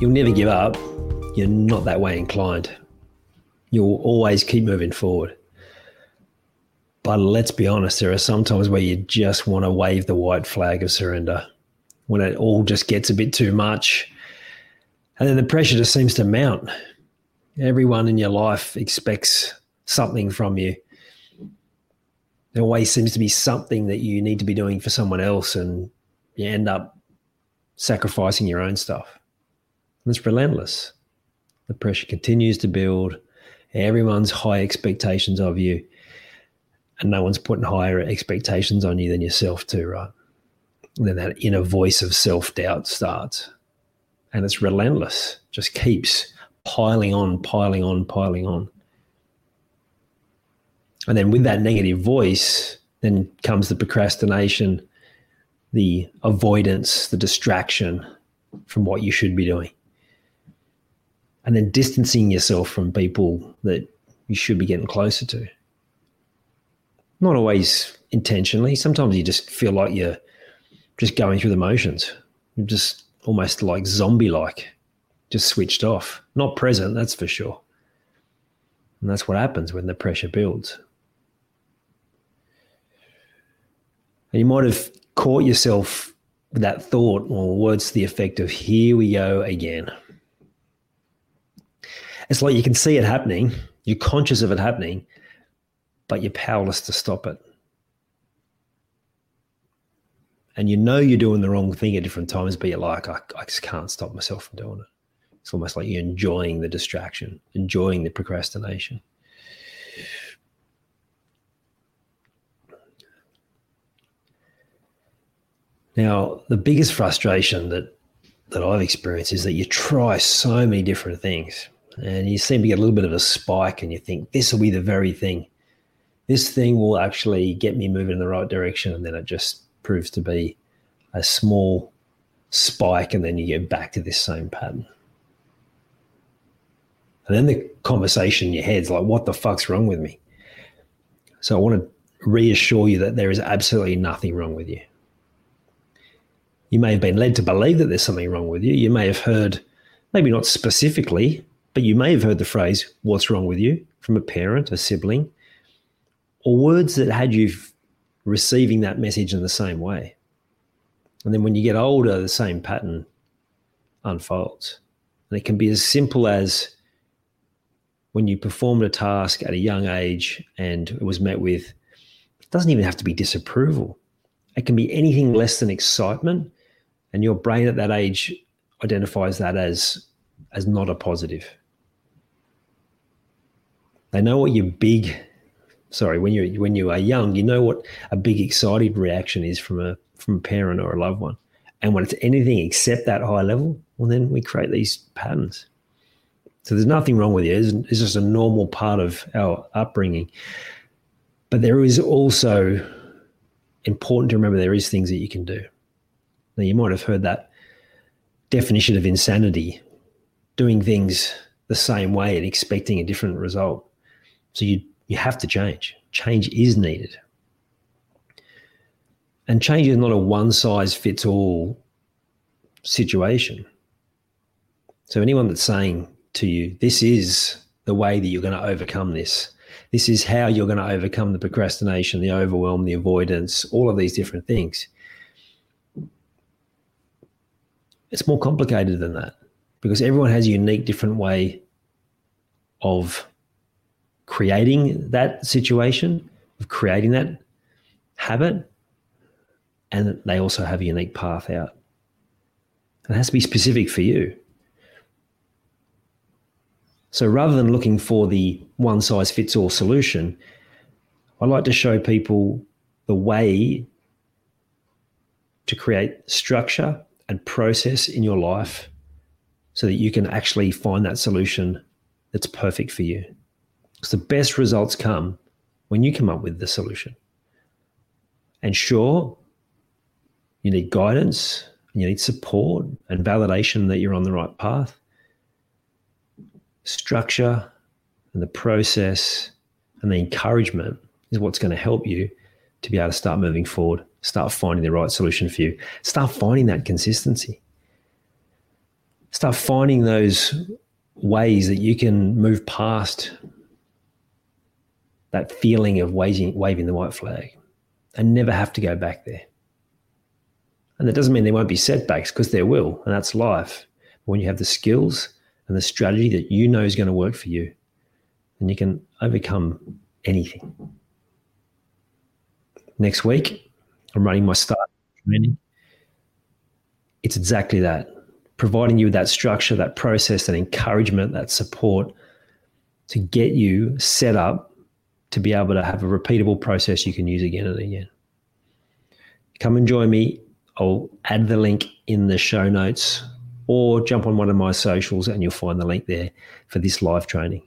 You'll never give up. You're not that way inclined. You'll always keep moving forward. But let's be honest, there are some times where you just want to wave the white flag of surrender when it all just gets a bit too much. And then the pressure just seems to mount. Everyone in your life expects something from you there always seems to be something that you need to be doing for someone else and you end up sacrificing your own stuff. And it's relentless. The pressure continues to build. Everyone's high expectations of you. And no one's putting higher expectations on you than yourself, too, right? And then that inner voice of self doubt starts. And it's relentless, just keeps piling on, piling on, piling on. And then with that negative voice, then comes the procrastination, the avoidance, the distraction from what you should be doing. And then distancing yourself from people that you should be getting closer to. Not always intentionally. Sometimes you just feel like you're just going through the motions. You're just almost like zombie like, just switched off. Not present, that's for sure. And that's what happens when the pressure builds. And you might have caught yourself with that thought or words to the effect of, here we go again. It's like you can see it happening, you're conscious of it happening, but you're powerless to stop it. And you know you're doing the wrong thing at different times, but you're like, I, I just can't stop myself from doing it. It's almost like you're enjoying the distraction, enjoying the procrastination. Now, the biggest frustration that that I've experienced is that you try so many different things and you seem to get a little bit of a spike and you think this will be the very thing. This thing will actually get me moving in the right direction. And then it just proves to be a small spike and then you get back to this same pattern. And then the conversation in your head's like, what the fuck's wrong with me? So I want to reassure you that there is absolutely nothing wrong with you. You may have been led to believe that there's something wrong with you. You may have heard, maybe not specifically, but you may have heard the phrase, What's wrong with you? from a parent, a sibling, or words that had you receiving that message in the same way. And then when you get older, the same pattern unfolds. And it can be as simple as when you performed a task at a young age and it was met with, it doesn't even have to be disapproval. It can be anything less than excitement and your brain at that age identifies that as as not a positive they know what your big sorry when you when you are young you know what a big excited reaction is from a from a parent or a loved one. And when it's anything except that high level well then we create these patterns. So there's nothing wrong with you it's, it's just a normal part of our upbringing. But there is also important to remember there is things that you can do. Now, you might have heard that definition of insanity doing things the same way and expecting a different result. So you, you have to change. Change is needed. And change is not a one size fits all situation. So, anyone that's saying to you, this is the way that you're going to overcome this, this is how you're going to overcome the procrastination, the overwhelm, the avoidance, all of these different things it's more complicated than that. because everyone has a unique, different way of creating that situation, of creating that habit, and they also have a unique path out. It has to be specific for you. So rather than looking for the one size fits all solution, I like to show people the way to create structure and process in your life so that you can actually find that solution that's perfect for you. Because the best results come when you come up with the solution. And sure, you need guidance and you need support and validation that you're on the right path. Structure and the process and the encouragement is what's going to help you to be able to start moving forward, start finding the right solution for you, start finding that consistency, start finding those ways that you can move past that feeling of waving, waving the white flag and never have to go back there. And that doesn't mean there won't be setbacks because there will, and that's life. But when you have the skills and the strategy that you know is going to work for you, then you can overcome anything. Next week, I'm running my start training. It's exactly that providing you with that structure, that process, that encouragement, that support to get you set up to be able to have a repeatable process you can use again and again. Come and join me I'll add the link in the show notes or jump on one of my socials and you'll find the link there for this live training.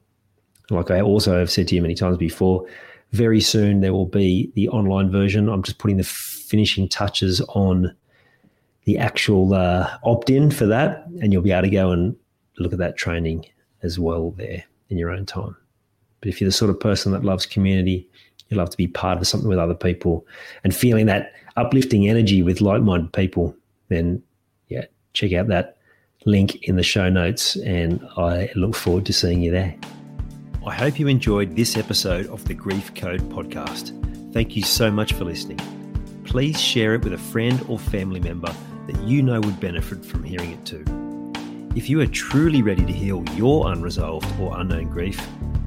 Like I also have said to you many times before, very soon there will be the online version. I'm just putting the finishing touches on the actual uh, opt in for that, and you'll be able to go and look at that training as well there in your own time. But if you're the sort of person that loves community, you love to be part of something with other people and feeling that uplifting energy with like minded people, then yeah, check out that link in the show notes. And I look forward to seeing you there. I hope you enjoyed this episode of the Grief Code podcast. Thank you so much for listening. Please share it with a friend or family member that you know would benefit from hearing it too. If you are truly ready to heal your unresolved or unknown grief,